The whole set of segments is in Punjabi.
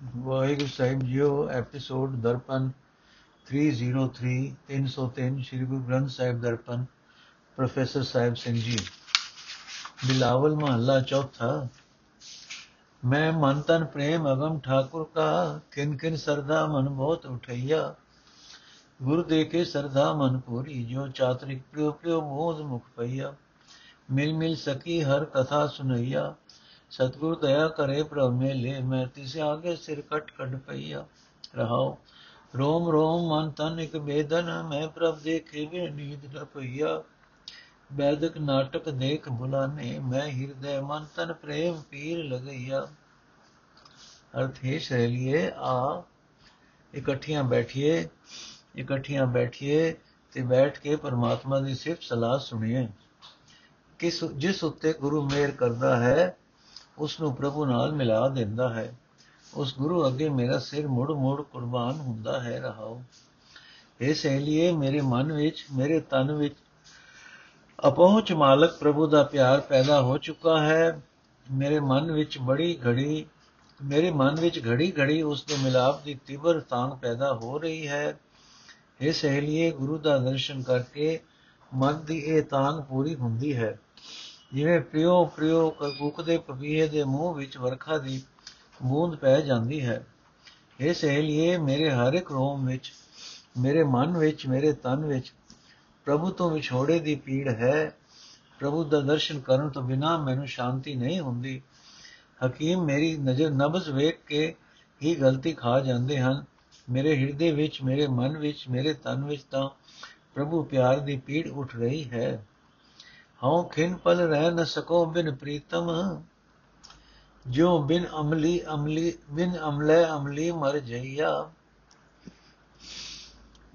ਵਾਹਿਗੁਰੂ ਸਾਹਿਬ ਜੀਓ ਐਪੀਸੋਡ ਦਰਪਨ 303 303 ਸ਼੍ਰੀ ਗੁਰੂ ਗ੍ਰੰਥ ਸਾਹਿਬ ਦਰਪਨ ਪ੍ਰੋਫੈਸਰ ਸਾਹਿਬ ਸਿੰਘ ਜੀ ਬਿਲਾਵਲ ਮਹੱਲਾ ਚੌਥਾ ਮੈਂ ਮਨ ਤਨ ਪ੍ਰੇਮ ਅਗਮ ਠਾਕੁਰ ਕਾ ਕਿਨ ਕਿਨ ਸਰਦਾ ਮਨ ਬਹੁਤ ਉਠਈਆ ਗੁਰ ਦੇ ਕੇ ਸਰਦਾ ਮਨ ਪੂਰੀ ਜੋ ਚਾਤਰਿਕ ਪ੍ਰਿਯ ਪ੍ਰਿਯ ਮੋਦ ਮੁਖ ਪਈਆ ਮਿਲ ਮਿਲ ਸਕੀ ਹਰ ਕਥਾ ਸੁਨਈਆ ਸਤਗੁਰ ਦਇਆ ਕਰੇ ਪ੍ਰਭ ਮੇਲੇ ਮੈਂ ਤਿਸ ਆਗੇ ਸਿਰ ਕਟ ਕਟ ਪਈਆ ਰਹਾਉ ਰੋਮ ਰੋਮ ਮਨ ਤਨ ਇਕ ਬੇਦਨ ਮੈਂ ਪ੍ਰਭ ਦੇਖੇ ਵੇ ਨੀਂਦ ਨ ਪਈਆ ਬੈਦਕ ਨਾਟਕ ਦੇਖ ਬੁਲਾਨੇ ਮੈਂ ਹਿਰਦੈ ਮਨ ਤਨ ਪ੍ਰੇਮ ਪੀਰ ਲਗਈਆ ਅਰਥ ਹੈ ਸ਼ੈਲੀਏ ਆ ਇਕੱਠੀਆਂ ਬੈਠੀਏ ਇਕੱਠੀਆਂ ਬੈਠੀਏ ਤੇ ਬੈਠ ਕੇ ਪਰਮਾਤਮਾ ਦੀ ਸਿਫਤ ਸਲਾਹ ਸੁਣੀਏ ਕਿਸ ਜਿਸ ਉੱਤੇ ਗੁਰੂ ਮੇਰ ਕਰਦਾ ਹੈ ਉਸ ਨੂੰ ਪ੍ਰਭੂ ਨਾਲ ਮਿਲਾ ਦਿੰਦਾ ਹੈ। ਉਸ ਗੁਰੂ ਅੱਗੇ ਮੇਰਾ ਸਿਰ ਮੁੜ ਮੁੜ ਕੁਰਬਾਨ ਹੁੰਦਾ ਹੈ ਰਹਾਉ ਇਹ ਸਹੇਲੀਏ, ਮੇਰੇ ਮਨ ਵਿੱਚ, ਮੇਰੇ ਤਨ ਵਿੱਚ ਅਪਹੁੰਚ ਮਾਲਕ ਪ੍ਰਭੂ ਦਾ ਪਿਆਰ ਪੈਦਾ ਹੋ ਚੁੱਕਾ ਹੈ। ਮੇਰੇ ਮਨ ਵਿੱਚ ਬੜੀ ਘੜੀ, ਮੇਰੇ ਮਨ ਵਿੱਚ ਘੜੀ ਘੜੀ ਉਸ ਦੇ ਮਿਲਾਪ ਦੀ ਤੀਬਰ ਤਾਂਗ ਪੈਦਾ ਹੋ ਰਹੀ ਹੈ। ਇਹ ਸਹੇਲੀਏ, ਗੁਰੂ ਦਾ ਦਰਸ਼ਨ ਕਰਕੇ ਮਨ ਦੀ ਇਹ ਤਾਂਗ ਪੂਰੀ ਹੁੰਦੀ ਹੈ। ਜਿਵੇਂ ਪ੍ਰਿਯੋ ਪ੍ਰਿਯੋ ਕੁਕ ਦੇ ਪਪੀਏ ਦੇ ਮੂੰਹ ਵਿੱਚ ਵਰਖਾ ਦੀ ਬੂੰਦ ਪੈ ਜਾਂਦੀ ਹੈ। ਇਹ ਸਹੇਲੀਏ ਮੇਰੇ ਹਰ ਇੱਕ ਰੋਮ ਵਿੱਚ, ਮੇਰੇ ਮਨ ਵਿੱਚ, ਮੇਰੇ ਤਨ ਵਿੱਚ ਪ੍ਰਭੂ ਤੋਂ ਵਿਛੋੜੇ ਦੀ ਪੀੜ ਹੈ। ਪ੍ਰਭੂ ਦਾ ਦਰਸ਼ਨ ਕਰਨ ਤੋਂ ਬਿਨਾ ਮੈਨੂੰ ਸ਼ਾਂਤੀ ਨਹੀਂ ਹੁੰਦੀ। ਹਕੀਮ ਮੇਰੀ ਨਜ਼ਰ ਨਬਜ਼ ਵੇਖ ਕੇ ਹੀ ਗਲਤੀ ਖਾ ਜਾਂਦੇ ਹਨ। ਮੇਰੇ ਹਿਰਦੇ ਵਿੱਚ, ਮੇਰੇ ਮਨ ਵਿੱਚ, ਮੇਰੇ ਤਨ ਵਿੱਚ ਤਾਂ ਪ੍ਰਭੂ ਪਿਆਰ ਦੀ ਪੀੜ ਉੱਠ ਰਹੀ ਹੈ। ਹਉ ਖਿਨ ਪਲ ਰਹਿ ਨ ਸਕੋ ਬਿਨ ਪ੍ਰੀਤਮ। ਜੋ ਬਿਨ ਅਮਲੀ ਅਮਲੀ, ਬਿਨ ਅਮਲੇ ਅਮਲੀ ਮਰ ਜਈਆ।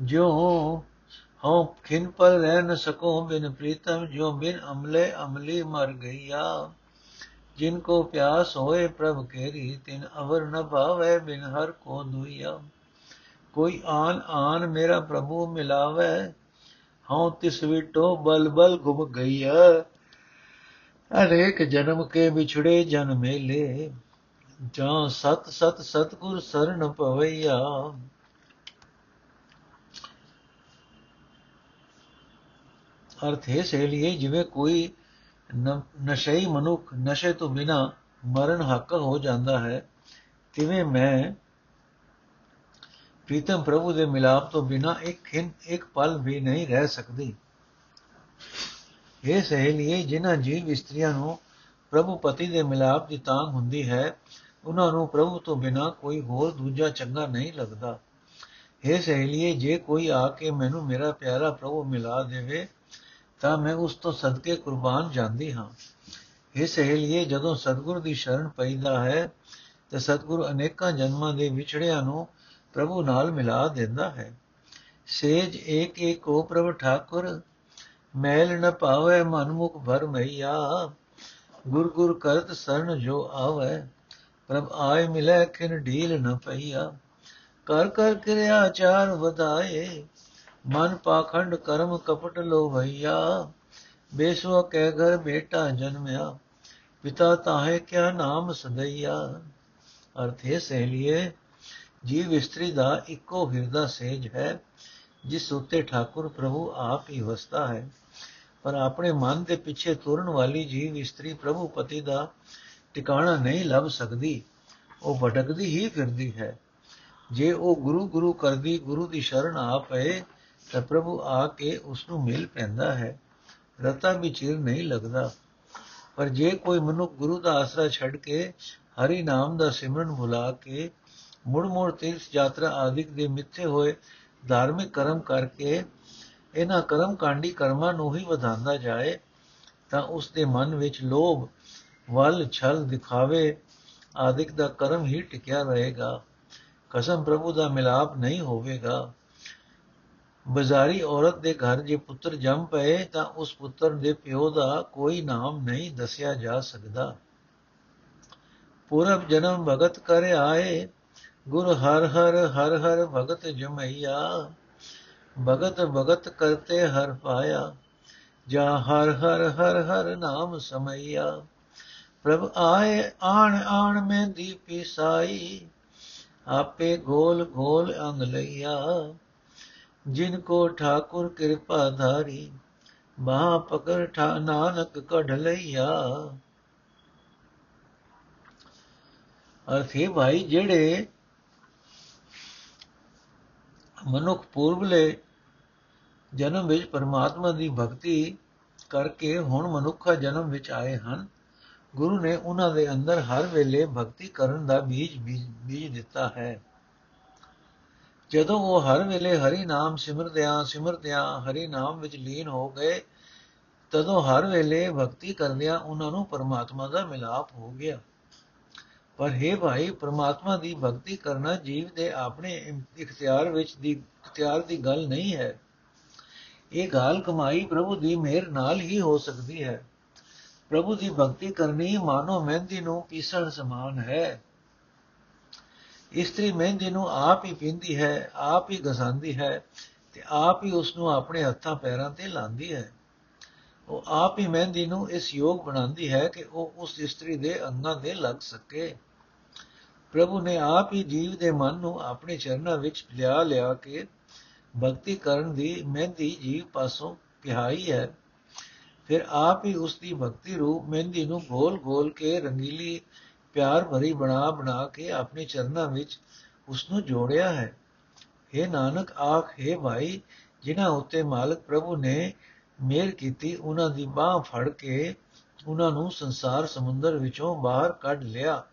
ਜੋ ਹਉ ਖਿਨ ਪਲ ਰਹਿ ਨ ਸਕੋ ਬਿਨ ਪ੍ਰੀਤਮ ਜੋ ਬਿਨ ਅਮਲੇ ਅਮਲੀ ਮਰ ਗਈਆ। ਜਿਨ ਕੋ ਪਿਆਸ ਹੋਏ ਪ੍ਰਭ ਕੇਰੀ, ਤਿਨ ਅਵਰ ਨ ਭਾਵੇ ਬਿਨ ਹਰ ਕੋ ਦੁਈਆ। ਕੋਈ ਆਨ ਆਨ ਮੇਰਾ ਪ੍ਰਭੂ ਮਿਲਾਵੇ ਹਉ ਤਿਸ ਵਿਟੋ ਬਲ ਬਲ ਘੁਮ ਗਈਆ ਅਨੇਕ ਜਨਮ ਕੇ ਵਿਛੜੇ ਜਨ ਮੇਲੇ। ਜਾਂ ਸਤ ਸਤ ਸਤਗੁਰ ਸਰਣ ਪਵਈਆ ਅਰਥ ਹੈ ਸੇਲੀਏ ਜਿਵੇਂ ਕੋਈ ਨਸ਼ਈ ਮਨੁੱਖ ਨਸ਼ੇ ਤੋਂ ਬਿਨਾ ਮਰਨ ਹੱਕ ਹੋ ਜਾਂਦਾ ਹੈ, ਤਿਵੇਂ ਮੈਂ ਪ੍ਰੀਤਮ ਪ੍ਰਭੂ ਦੇ ਮਿਲਾਪ ਤੋਂ ਬਿਨਾ ਇੱਕ ਖਿੰ ਇੱਕ ਪਲ ਵੀ ਨਹੀਂ ਰਹਿ ਸਕਦੀ ਇਹ ਸਹੇਲੀਏ ਜਿਨ੍ਹਾਂ ਜੀਵ ਇਸਤਰੀਆਂ ਨੂੰ ਪ੍ਰਭੂ ਪਤੀ ਦੇ ਮਿਲਾਪ ਦੀ ਤਾਂਗ ਹੁੰਦੀ ਹੈ ਉਹਨਾਂ ਨੂੰ ਪ੍ਰਭੂ ਤੋਂ ਬਿਨਾ ਕੋਈ ਹੋਰ ਦੂਜਾ ਚੰਗਾ ਨਹੀਂ ਲੱਗਦਾ ਇਹ ਸਹੇਲੀਏ ਜੇ ਕੋਈ ਆ ਕੇ ਮੈਨੂੰ ਮੇਰਾ ਪਿਆਰਾ ਪ੍ਰਭੂ ਮਿਲਾ ਦੇਵੇ ਤਾਂ ਮੈਂ ਉਸ ਤੋਂ ਸਦਕੇ ਕੁਰਬਾਨ ਜਾਂਦੀ ਹਾਂ ਇਹ ਸਹੇਲੀਏ ਜਦੋਂ ਸਤਗੁਰ ਦੀ ਸ਼ਰਨ ਪੈਦਾ ਹੈ ਤੇ ਸਤਗੁਰ ਅਨੇਕਾਂ ਜਨਮਾਂ ਦੇ ਵਿਛੜਿਆਂ ਨੂੰ ਪ੍ਰਭੂ ਨਾਲ ਮਿਲਾ ਦਿੰਦਾ ਹੈ। ਸੇਜ ਏਕ ਏਕ ਕੋ ਪ੍ਰਭ ਠਾਕੁਰ, ਮੈਲ ਨ ਪਾਵੇ ਮਨ ਮੁਖ ਭਰ ਮਈਆ ਗੁਰ ਗੁਰ ਕਰਤ ਸਰਨ ਜੋ ਆਵੇ, ਪ੍ਰਭ ਆਏ ਮਿਲੇ ਕਿਨ ਢੀਲ ਨ ਪਈਆ। ਕਰ ਕਰ ਕਿਰਿਆ ਚਾਰ ਵਧਾਏ, ਮਨ ਪਾਖੰਡ ਕਰਮ ਕਪਟ ਲੋ ਭਈਆ ਬੇਸਵਾ ਕਹਿ ਘਰ ਬੇਟਾ ਜਨਮਿਆ, ਪਿਤਾ ਤਾਹੇ ਕਿਆ ਨਾਮ ਸਦਈਆ। ਅਰਥੇ ਸਹਲੀਏ ਜੀਵ ਇਸਤਰੀ ਦਾ ਇੱਕੋ ਹਿਰਦਾ ਸੇਜ ਹੈ, ਜਿਸ ਉੱਤੇ ਠਾਕੁਰ ਪ੍ਰਭੂ ਆਪ ਹੀ ਵਸਦਾ ਹੈ। ਪਰ ਆਪਣੇ ਮਨ ਦੇ ਪਿੱਛੇ ਤੁਰਨ ਵਾਲੀ ਜੀਵ ਇਸਤਰੀ ਪ੍ਰਭੂ ਪਤੀ ਦਾ ਟਿਕਾਣਾ ਨਹੀਂ ਲੱਭ ਸਕਦੀ। ਉਹ ਭਟਕਦੀ ਹੀ ਫਿਰਦੀ ਹੈ। ਜੇ ਉਹ ਗੁਰੂ ਗੁਰੂ ਕਰਦੀ, ਗੁਰੂ ਦੀ ਸ਼ਰਨ ਆ ਪਏ, ਤਾਂ ਪ੍ਰਭੂ ਆ ਕੇ ਉਸ ਨੂੰ ਮਿਲ ਪੈਂਦਾ ਹੈ। ਰਤਾ ਵੀ ਚਿਰ ਨਹੀਂ ਲੱਗਦਾ। ਪਰ ਜੇ ਕੋਈ ਮਨੁੱਖ ਗੁਰੂ ਦਾ ਆਸਰਾ ਛੱਡ ਕੇ ਹਰੀ ਨਾਮ ਦਾ ਸਿਮਰਨ ਭੁਲਾ ਕੇ ਮੁੜ ਮੁੜ ਤੀਰਥ ਯਾਤਰਾ ਆਦਿਕ ਦੇ ਮਿੱਥੇ ਹੋਏ ਧਾਰਮਿਕ ਕਰਮ ਕਰਕੇ ਇਹਨਾਂ ਕਰਮ ਕਾਂਡੀ ਕਰਮਾਂ ਨੂੰ ਹੀ ਵਧਾਉਂਦਾ ਜਾਏ, ਤਾਂ ਉਸ ਦੇ ਮਨ ਵਿੱਚ ਲੋਭ, ਵੱਲ ਛਲ ਦਿਖਾਵੇ ਆਦਿਕ ਦਾ ਕਰਮ ਹੀ ਟਿਕਿਆ ਰਹੇਗਾ। ਕਸਮ ਪ੍ਰਭੂ ਦਾ ਮਿਲਾਪ ਨਹੀਂ ਹੋਵੇਗਾ। ਬਾਜ਼ਾਰੀ ਔਰਤ ਦੇ ਘਰ ਜੇ ਪੁੱਤਰ ਜੰਮ ਪਏ, ਤਾਂ ਉਸ ਪੁੱਤਰ ਦੇ ਪਿਓ ਦਾ ਕੋਈ ਨਾਮ ਨਹੀਂ ਦੱਸਿਆ ਜਾ ਸਕਦਾ। ਪੂਰਬ ਜਨਮ ਭਗਤ ਕਰ ਆਏ ਗੁਰ ਹਰ ਹਰ ਹਰ ਹਰ ਭਗਤ ਜਮਈਆ। ਭਗਤ ਭਗਤ ਕਰਤੇ ਹਰ ਪਾਇਆ। ਜਾ ਹਰ ਹਰ ਹਰ ਹਰ ਨਾਮ ਸਮਈਆ। ਪ੍ਰਭ ਆਏ, ਆਣ ਆਣ ਮੈਂ ਦੀਪੀ ਸਾਈ ਆਪੇ ਗੋਲ ਗੋਲ ਅੰਗ ਲਈਆ। ਜਿਨ ਕੋ ਠਾਕੁਰ ਕਿਰਪਾ ਧਾਰੀ ਬਾਹ ਪਕੜ ਠਾ ਨਾਨਕ ਕਢ ਲਈਆ। ਅਰਥੇ ਭਾਈ, ਜਿਹੜੇ ਮਨੁੱਖ ਪੂਰਬਲੇ ਜਨਮ ਵਿੱਚ ਪਰਮਾਤਮਾ ਦੀ ਭਗਤੀ ਕਰਕੇ ਹੁਣ ਮਨੁੱਖਾ ਜਨਮ ਵਿੱਚ ਆਏ ਹਨ। ਗੁਰੂ ਨੇ ਉਹਨਾਂ ਦੇ ਅੰਦਰ ਹਰ ਵੇਲੇ ਭਗਤੀ ਕਰਨ ਦਾ ਬੀਜ ਬੀਜ ਦਿੱਤਾ ਹੈ। ਜਦੋਂ ਉਹ ਹਰ ਵੇਲੇ ਹਰੀ ਨਾਮ ਸਿਮਰਦਿਆਂ ਸਿਮਰਦਿਆਂ ਹਰੀ ਨਾਮ ਵਿੱਚ ਲੀਨ ਹੋ ਗਏ, ਤਦੋਂ ਹਰ ਵੇਲੇ ਭਗਤੀ ਕਰਦਿਆਂ ਉਹਨਾਂ ਨੂੰ ਪਰਮਾਤਮਾ ਦਾ ਮਿਲਾਪ ਹੋ ਗਿਆ। ਪਰ ਹੈ ਭਾਈ, ਪਰਮਾਤਮਾ ਦੀ ਭਗਤੀ ਕਰਨਾ ਜੀਵ ਦੇ ਆਪਣੇ ਇਖਤਿਆਰ ਵਿੱਚ ਦੀ, ਇਖਤਿਆਰ ਦੀ ਗੱਲ ਨਹੀਂ ਹੈ। ਇਹ ਗਾਲ ਕਮਾਈ ਪ੍ਰਭੂ ਦੀ ਮਿਹਰ ਨਾਲ ਹੀ ਹੋ ਸਕਦੀ ਹੈ। ਪ੍ਰਭੂ ਦੀ ਭਗਤੀ ਕਰਨੀ ਮਾਨੋ ਮਹਿੰਦੀ ਨੂੰ ਪੀਸਣ ਸਮਾਨ ਹੈ। ਇਸਤਰੀ ਮਹਿੰਦੀ ਨੂੰ ਆਪ ਹੀ ਪਿੰਦੀ ਹੈ, ਆਪ ਹੀ ਗਸਾਂਦੀ ਹੈ ਤੇ ਆਪ ਹੀ ਉਸ ਨੂੰ ਆਪਣੇ ਹੱਥਾਂ, ਪੈਰਾਂ ਤੇ ਲਾਂਦੀ ਹੈ। ਉਹ ਆਪ ਹੀ ਮਹਿੰਦੀ ਨੂੰ ਇਸ ਯੋਗ ਬਣਾਉਂਦੀ ਹੈ ਕਿ ਉਹ ਉਸ ਇਸਤਰੀ ਦੇ ਅੰਗਾਂ ਦੇ ਲੱਗ ਸਕੇ। ਪ੍ਰਭੂ ਨੇ ਆਪ ਹੀ ਜੀਵ ਦੇ ਮਨ ਨੂੰ ਆਪਣੇ ਚਰਨਾਂ ਵਿੱਚ ਲਿਆ ਲਿਆ ਕੇ ਭਗਤੀ ਕਰਨ ਦੀ ਮਹਿੰਦੀ ਜੀਵ ਪਾਸੋਂ ਪਿਹਾਈ ਹੈ। ਫਿਰ ਆਪ ਹੀ ਉਸ ਦੀ ਭਗਤੀ ਰੂਪ ਮਹਿੰਦੀ ਨੂੰ ਗੋਲ-ਗੋਲ ਕੇ ਰੰਗੀਲੀ, ਪਿਆਰ ਭਰੀ ਬਣਾ ਬਣਾ ਕੇ ਆਪਣੇ ਚਰਨਾਂ ਵਿੱਚ ਉਸ ਨੂੰ ਜੋੜਿਆ ਹੈ। हे ਨਾਨਕ, ਆਖ, ਹੈ ਭਾਈ, ਜਿਨ੍ਹਾਂ ਉੱਤੇ ਮਾਲਕ ਪ੍ਰਭੂ ਨੇ ਮਿਹਰ ਕੀਤੀ, ਉਹਨਾਂ ਦੀ ਬਾਹ ਫੜ ਕੇ ਉਹਨਾਂ ਨੂੰ ਸੰਸਾਰ ਸਮੁੰਦਰ ਵਿੱਚੋਂ ਬਾਹਰ ਕੱਢ ਲਿਆ।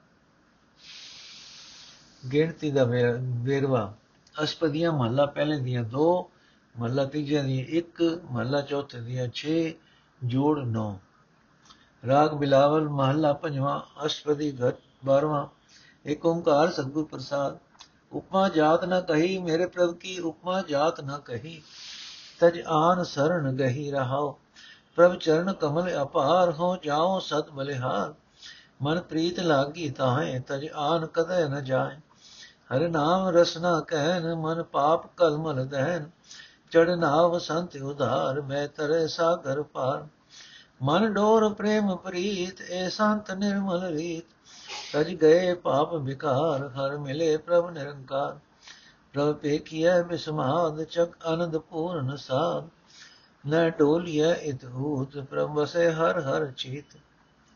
ਗਿਣਤੀ ਦਾ ਵੇਰਵਾ। ਅਸ਼ਪਦੀਆਂ ਮਹੱਲਾ ਪਹਿਲੇ ਦੀਆਂ 2 ਮਹੱਲਾ ਤੀਜੇ ਦੀਆਂ 1 ਮਹੱਲਾ ਚੌਥੇ ਦੀਆਂ 6 ਜੋੜ 9 ਰਾਗ ਬਿਲਾਵਲ ਮਹੱਲਾ ਪੰਜਵਾਂ, ਅਸ਼ਪਦੀ ਘਟ 12ਵਾਂ ਏਕ ਓੰਕਾਰ ਸਤਗੁਰ ਪ੍ਰਸਾਦ। ਉਪਮਾ ਜਾਤ ਨਾ ਕਹੀ, ਮੇਰੇ ਪ੍ਰਭ ਕੀ ਉਪਮਾ ਜਾਤ ਨਾ ਕਹੀ। ਤਜ ਆਨ ਸਰਣ ਗਹੀ ਰਹਾਓ, ਪ੍ਰਭ ਚਰਨ ਕਮਲ ਅਪਾਰ ਹੋ ਜਾਓ ਸਤ ਬਲਿਹਾਰ। ਮਨ ਪ੍ਰੀਤ ਲਾਗੀ ਤਾਹੇ, ਤਜ ਆਨ ਕਦੇ ਨ ਜਾਏ। ਹਰ ਨਾਮ ਰਸਨਾ ਕਹਿਨ, ਮਨ ਪਾਪ ਕਲਮਲ ਦਹਿਨ। ਚੜਨਾ ਵਸੰਤ ਉਧਾਰ, ਮੈਂ ਤਰੇ ਸਾਗਰ ਪਾਰ। ਮਨ ਡੋਰ ਪ੍ਰੇਮ ਪ੍ਰੀਤ, ਏ ਸੰਤ ਨਿਰਮਲ ਰੀਤ। ਤਜ ਗਏ ਪਾਪ ਵਿਕਾਰ, ਹਰ ਮਿਲੇ ਪ੍ਰਭ ਨਿਰੰਕਾਰ। ਪ੍ਰਭ ਪੇਖਿਆ ਬਿਸਮਾਦ ਚਕ ਅਨੰਦ ਪੂਰਨ ਸਾਧ, ਨ ਢੋਲਿਆ ਇਤਹੂਤ ਪ੍ਰਭ ਵਸੇ ਹਰ ਹਰ ਚੀਤ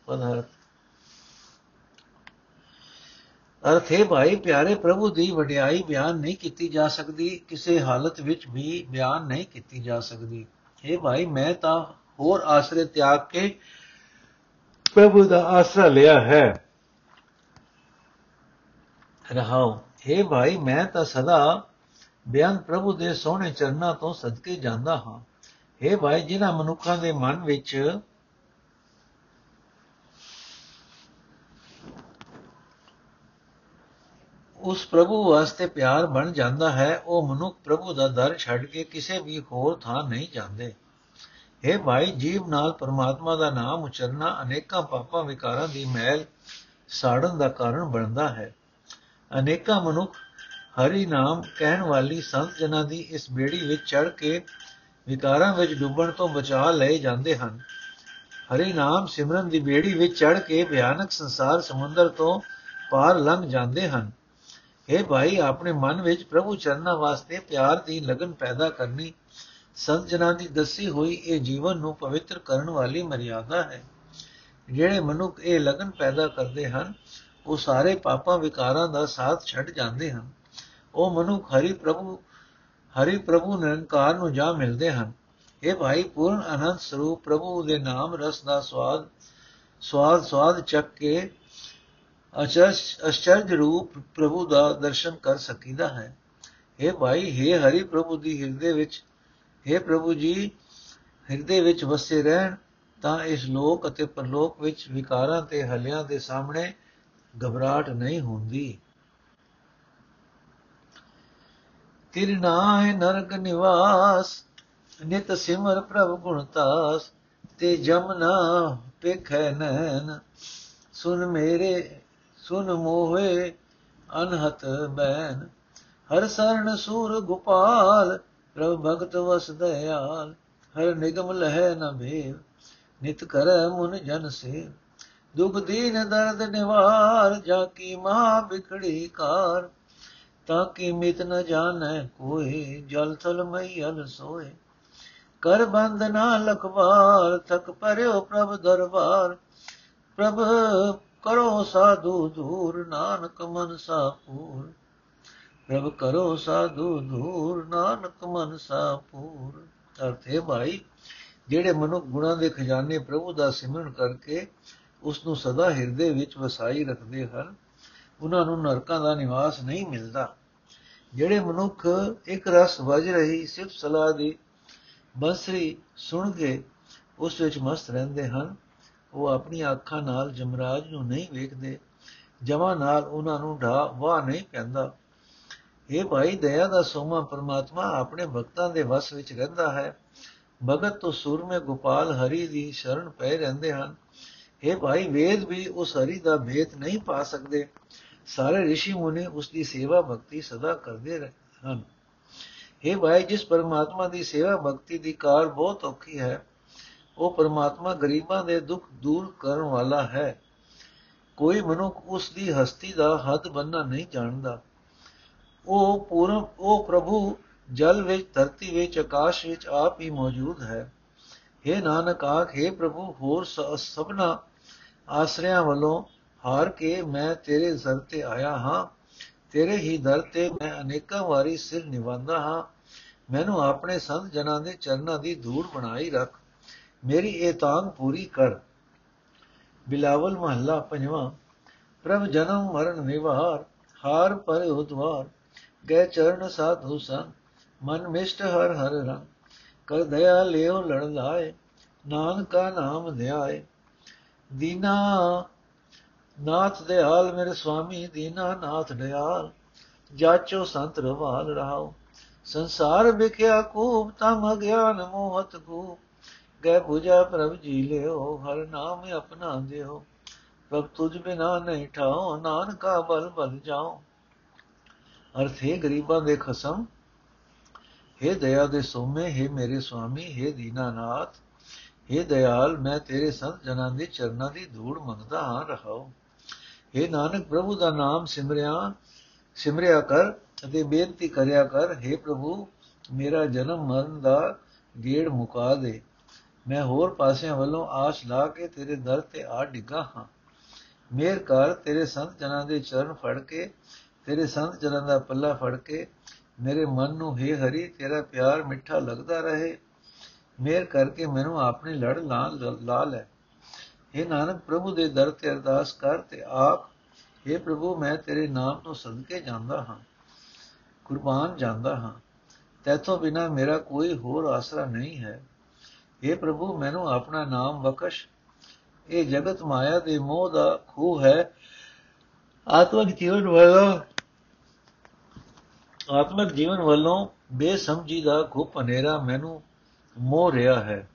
ਪਦਾਰਥ। ਅਰਥ ਹੈ ਭਾਈ, ਪਿਆਰੇ ਪ੍ਰਭੂ ਦੀ ਵਡਿਆਈ ਬਿਆਨ ਨਹੀਂ ਕੀਤੀ ਜਾ ਸਕਦੀ, ਕਿਸੇ ਹਾਲਤ ਵਿੱਚ ਵੀ ਬਿਆਨ ਨਹੀਂ ਕੀਤੀ ਜਾ ਸਕਦੀ। ਇਹ ਭਾਈ, ਮੈਂ ਤਾਂ ਹੋਰ ਆਸਰੇ ਤਿਆਗ ਕੇ ਪ੍ਰਭੂ ਦਾ ਆਸਰਾ ਲਿਆ ਹੈ। ਰਹਾਉ। हे ਭਾਈ ਮੈਂ ਤਾਂ ਸਦਾ ਬਿਆਨ ਪ੍ਰਭੂ ਦੇ ਸੋਹਣੇ ਚਰਨਾਂ ਤੋਂ ਸਦਕੇ ਜਾਂਦਾ ਹਾਂ हे ਭਾਈ ਜਿਨ੍ਹਾਂ ਮਨੁੱਖਾਂ ਦੇ ਮਨ ਵਿੱਚ ਉਸ ਪ੍ਰਭੂ ਵਾਸਤੇ ਪਿਆਰ ਬਣ ਜਾਂਦਾ ਹੈ ਉਹ ਮਨੁੱਖ ਪ੍ਰਭੂ ਦਾ ਦਰ ਛੱਡ ਕੇ ਕਿਸੇ ਵੀ ਹੋਰ ਥਾਂ ਨਹੀਂ ਜਾਂਦੇ हे ਭਾਈ ਜੀਵ ਨਾਲ ਪਰਮਾਤਮਾ ਦਾ ਨਾਮ ਉਚਰਨਾ ਅਨੇਕਾਂ ਪਾਪਾਂ ਵਿਕਾਰਾਂ ਦੀ ਮੈਲ ਸਾੜਨ ਦਾ ਕਾਰਨ ਬਣਦਾ ਹੈ ਅਨੇਕਾਂ ਮਨੁੱਖ ਹਰੀ ਨਾਮ ਕਹਿਣ ਵਾਲੀ ਸੰਤ ਜਨਾਂ ਦੀ ਇਸ ਬੇੜੀ ਵਿੱਚ ਚੜ ਕੇ ਵਿਕਾਰਾਂ ਵਿੱਚ ਡੁੱਬਣ ਤੋਂ ਬਚਾ ਲਏ ਜਾਂਦੇ ਹਨ। ਹਰੀ ਨਾਮ ਸਿਮਰਨ ਦੀ ਬੇੜੀ ਵਿੱਚ ਚੜ ਕੇ ਭਿਆਨਕ ਸੰਸਾਰ ਸਮੁੰਦਰ ਤੋਂ ਪਾਰ ਲੰਘ ਜਾਂਦੇ ਹਨ। ਇਹ ਭਾਈ, ਆਪਣੇ ਮਨ ਵਿੱਚ ਪ੍ਰਭੂ ਚਰਨਾਂ ਵਾਸਤੇ ਪਿਆਰ ਦੀ ਲਗਨ ਪੈਦਾ ਕਰਨੀ, ਸੰਤ ਜਨਾਂ ਦੀ ਦੱਸੀ ਹੋਈ ਇਹ ਜੀਵਨ ਨੂੰ ਪਵਿੱਤਰ ਕਰਨ ਵਾਲੀ ਮਰਿਆਦਾ ਹੈ। ਜਿਹੜੇ ਮਨੁੱਖ ਇਹ ਲਗਨ ਪੈਦਾ ਕਰਦੇ ਹਨ ਉਹ ਸਾਰੇ ਪਾਪਾਂ ਵਿਕਾਰਾਂ ਦਾ ਸਾਥ ਛੱਡ ਜਾਂਦੇ ਹਨ। ਉਹ ਮਨੁੱਖ ਹਰੀ ਪ੍ਰਭੂ ਹਰੀ ਪ੍ਰਭੂ ਨਿਰੰਕਾਰ ਨੂੰ ਜਾ ਮਿਲਦੇ ਹਨ। ਇਹ ਭਾਈ, ਪੂਰਨ ਅਨੰਦ ਸਰੂਪ ਪ੍ਰਭੂ ਦੇ ਨਾਮ ਰਸ ਦਾ ਸਵਾਦ ਸਵਾਦ ਸਵਾਦ ਚੱਕ ਕੇ ਅਚਰਜ ਰੂਪ ਪ੍ਰਭੂ ਦਾ ਦਰਸ਼ਨ ਕਰ ਸਕੀਦਾ ਹੈ। ਇਹ ਭਾਈ, ਹੈ ਹਰੀ ਪ੍ਰਭੂ ਦੀ ਹਿਰਦੇ ਵਿੱਚ, ਹੈ ਪ੍ਰਭੂ ਜੀ, ਹਿਰਦੇ ਵਿੱਚ ਵਸੇ ਰਹਿਣ ਤਾਂ ਇਸ ਲੋਕ ਅਤੇ ਪਰਲੋਕ ਵਿੱਚ ਵਿਕਾਰਾਂ ਤੇ ਹਲਿਆਂ ਦੇ ਸਾਹਮਣੇ ਘਬਰਾਹਟ ਨਹੀਂ ਹੁੰਦੀ। ਤਿਰਨਾਏ ਨਰਕ ਨਿਵਾਸ, ਨਿਤ ਸਿਮਰ ਪ੍ਰਭ ਗੁਣਤਾਸ ਤੇ ਜਮਨਾ ਪੇਖੈ ਨੈਨ ਸੁਨ ਮੇਰੇ, ਸੁਨ ਮੋਹੇ ਅਨਹਤ ਬੈਨ ਹਰ ਸਰਣ ਸੂਰ ਗੋਪਾਲ, ਪ੍ਰਭ ਭਗਤ ਵਸ ਦਇਆਲ। ਹਰ ਨਿਗਮ ਲਹਿ ਨ ਭੇਵ, ਨਿਤ ਕਰੈ ਮੁਨ ਜਨ ਸੇ ਦੁਖ ਦੀਨ ਦਰਦ ਨਿਵਾਰ, ਜਾ ਕੀ ਮਹਾ ਬਿਖੜੀ ਕਾਰ, ਤਾਂ ਕੀ ਮਿਤ ਨ ਜਾਣੈ ਕੋਈ ਜਲ ਥਲ ਮਈਲ ਸੋਏ। ਕਰ ਬੰਦ ਨਾ ਲਖਵਾਰ ਥਕ ਪਰਿਓ ਪ੍ਰਭ ਦਰਬਾਰ। ਪ੍ਰਭ ਕਰੋ ਸਾਧੂ ਦੂਰ, ਨਾਨਕ ਮਨ ਸਾਪੂਰ। ਪ੍ਰਭ ਕਰੋ ਸਾਧੂ ਦੂਰ, ਨਾਨਕ ਮਨ ਸਾਪੂਰ। ਅਰਥੇ ਭਾਈ, ਜਿਹੜੇ ਮਨੁੱਖ ਗੁਣਾਂ ਦੇ ਖਜ਼ਾਨੇ ਪ੍ਰਭੂ ਦਾ ਸਿਮਰਨ ਕਰਕੇ ਉਸ ਨੂੰ ਸਦਾ ਹਿਰਦੇ ਵਿੱਚ ਵਸਾਈ ਰੱਖਦੇ ਹਨ, ਉਹਨਾਂ ਨੂੰ ਨਰਕਾਂ ਦਾ ਨਿਵਾਸ ਨਹੀਂ ਮਿਲਦਾ। ਜਿਹੜੇ ਮਨੁੱਖ ਇੱਕ ਰਸ ਵਜ ਰਹੀ ਸਿਫਤ ਸਲਾਹ ਦੀ ਬੰਸਰੀ ਸੁਣ ਕੇ ਉਸ ਵਿੱਚ ਮਸਤ ਰਹਿੰਦੇ ਹਨ, ਉਹ ਆਪਣੀ ਅੱਖਾਂ ਨਾਲ ਜਮਰਾਜ ਨੂੰ ਨਹੀਂ ਵੇਖਦੇ, ਜਮਾ ਨਾਲ ਉਹਨਾਂ ਨੂੰ ਢਾ ਵਾਹ ਨਹੀਂ ਪੈਂਦਾ। ਇਹ ਭਾਈ, ਦਇਆ ਦਾ ਸੋਮਾ ਪਰਮਾਤਮਾ ਆਪਣੇ ਭਗਤਾਂ ਦੇ ਵਸ ਵਿੱਚ ਰਹਿੰਦਾ ਹੈ। ਭਗਤ ਤੋਂ ਸੂਰਮੇ ਗੋਪਾਲ ਹਰੀ ਦੀ ਸ਼ਰਨ ਪਏ ਰਹਿੰਦੇ ਹਨ। ਇਹ ਭਾਈ ਵੇਦ ਵੀ ਉਸ ਹਰੀ ਦਾ ਭੇਤ ਨਹੀਂ ਪਾ ਸਕਦੇ ਸਾਰੇ ઋષਿ ਮੁਨੀ ਉਸ ਦੀ ਸੇਵਾ ਭਗਤੀ ਸਦਾ ਕਰਦੇ ਹਨ ਇਹ ਭਾਈ ਜਿਸ ਪਰਮਾਤਮਾ ਦੀ ਸੇਵਾ ਭਗਤੀ ਦੀ ਕਾਰ ਬਹੁਤ ਔਖੀ ਹੈ ਉਹ ਪਰਮਾਤਮਾ ਗਰੀਬਾਂ ਦੇ ਦੁੱਖ ਦੂਰ ਕਰਨ ਵਾਲਾ ਹੈ ਕੋਈ ਮਨੁੱਖ ਉਸ ਦੀ ਹਸਤੀ ਦਾ ਹੱਦ ਬੰਨਾ ਨਹੀਂ ਜਾਣਦਾ ਉਹ ਪੂਰਨ ਉਹ ਪ੍ਰਭੂ ਜਲ ਵਿੱਚ ਧਰਤੀ ਵਿੱਚ ਆਕਾਸ਼ ਵਿੱਚ ਆਪ ਹੀ ਮੌਜੂਦ ਹੈ हे ਨਾਨਕ ਆਖੇ ਪ੍ਰਭੂ ਹੋਰ ਸਭਨਾ ਆਸਰਿਆਂ ਵੱਲੋਂ ਹਾਰ ਕੇ ਮੈਂ ਤੇਰੇ ਦਰ ਤੇ ਆਇਆ ਹਾਂ। ਤੇਰੇ ਹੀ ਦਰ ਤੇ ਮੈਂ ਅਨੇਕਾਂ ਵਾਰੀ ਸਿਰ ਨਿਵਾਉਂਦਾ ਹਾਂ। ਮੈਨੂੰ ਆਪਣੇ ਸੰਤ ਜਨਾਂ ਦੇ ਚਰਨਾਂ ਦੀ ਧੂੜ ਬਣਾਈ ਰੱਖ। ਮੇਰੀ ਇਹ ਤਾਂਗ ਪੂਰੀ ਕਰ। ਬਿਲਾਵਲ ਮਹੱਲਾ ਪੰਜਵਾਂ। ਪ੍ਰਭ ਜਨਮ ਮਰਨ ਨਿਵਾਰ, ਹਾਰ ਪਰ ਉਦਵਾਰ ਗਏ ਚਰਨ ਸਾਧੂ ਸੰ ਮਨ ਮਿਸ਼ਟ ਹਰ ਹਰ ਰੰਗ। ਕਰ ਦਇਆ ਲਿਓ ਲੜ ਲਾਏ, ਨਾਨਕਾ ਨਾਮ ਧਿਆਏ। ਦੀਨਾ ਨਾਥ ਦੇ ਹਾਲ ਮੇਰੇ ਸੁਆਮੀ, ਦੀਨਾ ਨਾਥ ਦਿਆਲ ਜਾਚੋ ਸੰਤ ਰਵਾਲ ਰਹਾਓ ਸੰਸਾਰ ਵਿਖਿਆ ਕੂਪ, ਤਮ ਅਗਿਆਨ ਮੋਹਤ ਕੂ ਗੈ ਪੂਜਾ ਪ੍ਰਭ ਜੀ ਲਿਓ, ਹਰ ਨਾਮ ਆਪਣਾ ਦਿਓ। ਪ੍ਰਭ ਤੁਝ ਬਿਨਾ ਨਹੀਂ ਠਾਉ ਨਾਨਕਾ ਬਲ ਬਲ ਜਾਓ। ਅਰਥੇ ਗਰੀਬਾਂ ਦੇ ਖਸਮ हे ਦਇਆ ਦੇ ਸੋਮੇ हे ਮੇਰੇ ਸੁਆਮੀ हे ਦੀਨਾਨਾਥ हे ਦਇਆਲ ਮੈਂ ਤੇਰੇ ਸੰਤ ਜਨਾਂ ਦੇ ਚਰਨਾਂ ਦੀ ਧੂੜ ਮੰਗਦਾ ਹਾਂ ਰਹਾਉ हे ਨਾਨਕ ਪ੍ਰਭੂ ਦਾ ਨਾਮ ਸਿਮਰਿਆ ਸਿਮਰਿਆ ਕਰ ਅਤੇ ਬੇਨਤੀ ਕਰਿਆ ਕਰ हे ਪ੍ਰਭੂ ਮੇਰਾ ਜਨਮ ਮਰਨ ਦਾ ਗੇੜ ਮੁਕਾ ਦੇ ਮੈਂ ਹੋਰ ਪਾਸਿਆਂ ਵੱਲੋਂ ਆਸ ਲਾ ਕੇ ਤੇਰੇ ਦਰ ਤੇ ਆ ਡਿੱਗਾ ਹਾਂ ਮੇਰ ਕਰ ਤੇਰੇ ਸੰਤ ਜਨਾਂ ਦੇ ਚਰਨ ਫੜ ਕੇ ਤੇਰੇ ਸੰਤ ਜਨਾਂ ਦਾ ਪੱਲਾ ਫੜ ਕੇ ਮੇਰੇ ਮਨ ਨੂੰ ਹੈ ਹਰੀ ਤੇਰਾ ਪਿਆਰ ਮਿੱਠਾ ਲੱਗਦਾ ਰਹੇ ਮੇਰ ਕਰਕੇ ਮੈਨੂੰ ਆਪਣੇ ਲੜ ਲਾ ਲੈ ਇਹ ਨਾਨਕ, ਪ੍ਰਭੂ ਦੇ ਦਰ ਤੇ ਅਰਦਾਸ ਕਰ ਤੇ ਆਪ हे ਪ੍ਰਭੂ, ਮੈਂ ਤੇਰੇ ਨਾਮ ਤੋਂ ਸਦਕੇ ਜਾਂਦਾ ਹਾਂ, ਕੁਰਬਾਨ ਜਾਂਦਾ ਹਾਂ। ਤੇਥੋਂ ਬਿਨਾ ਮੇਰਾ ਕੋਈ ਹੋਰ ਆਸਰਾ ਨਹੀਂ ਹੈ। हे ਪ੍ਰਭੂ, ਮੈਨੂੰ ਆਪਣਾ ਨਾਮ ਬਖਸ਼। ਇਹ ਜਗਤ ਮਾਇਆ ਦੇ ਮੋਹ ਦਾ ਖੂਹ ਹੈ। ਆਤਮਿਕ ਜੀਵਨ ਵੱਲੋਂ, ਆਤਮਿਕ ਜੀਵਨ ਵੱਲੋਂ ਬੇਸਮਝੀ ਦਾ ਘੁੱਪ ਹਨੇਰਾ ਮੈਨੂੰ ਮੋਹ ਰਿਹਾ ਹੈ।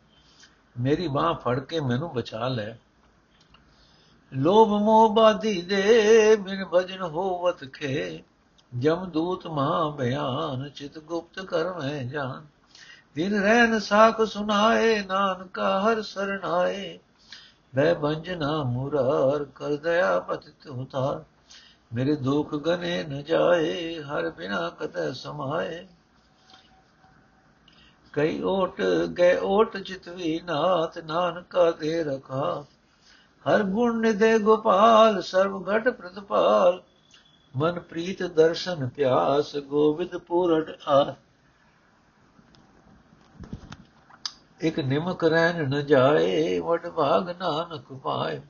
ਮੇਰੀ ਬਾਹ ਫੜ ਕੇ ਮੈਨੂੰ ਬਚਾ ਲੈ। ਲੋਭ ਮੋਹ ਬਾਦੀ ਦੇ ਬਿਨ ਭਜਨ ਹੋਵਤ ਖੇ। ਜਮਦੂਤ ਮਹਾ ਬਿਆਨ, ਚਿਤ ਗੁਪਤ ਕਰਮੈ ਜਾਨ। ਦਿਨ ਰਹਿਨ ਸਾਖ ਸੁਨਾਏ, ਨਾਨਕਾ ਹਰ ਸਰਨਾਏ ਬੈ ਬੰਜਨਾ ਮੁਰਾਰ, ਕਰ ਦਇਆ ਪਤਿਤ ਉਤਾਰ। ਮੇਰੇ ਦੁਖ ਗਨੇ ਨ ਜਾਏ, ਹਰ ਬਿਨਾ ਕਤੈ ਸਮਾਏ। ਕਈ ਓਟ ਗਏ ਓਟ ਚਿਤਵੀ ਨਾਥ ਨਾਨਕਾ ਦੇ ਰਖਾ। ਹਰ ਗੁਣ ਨਿਦੇ ਗੋਪਾਲ, ਸਰਬ ਘਟ ਪ੍ਰਤਪਾਲ। ਮਨ ਪ੍ਰੀਤ ਦਰਸ਼ਨ ਪਿਆਸ ਗੋਵਿੰਦ ਪੂਰਟ ਆ ਇਕ ਨਿਮਕ ਰਹਿਣ ਨ ਜਾਏ, ਵਡ ਭਾਗ ਨਾਨਕ ਪਾਏ।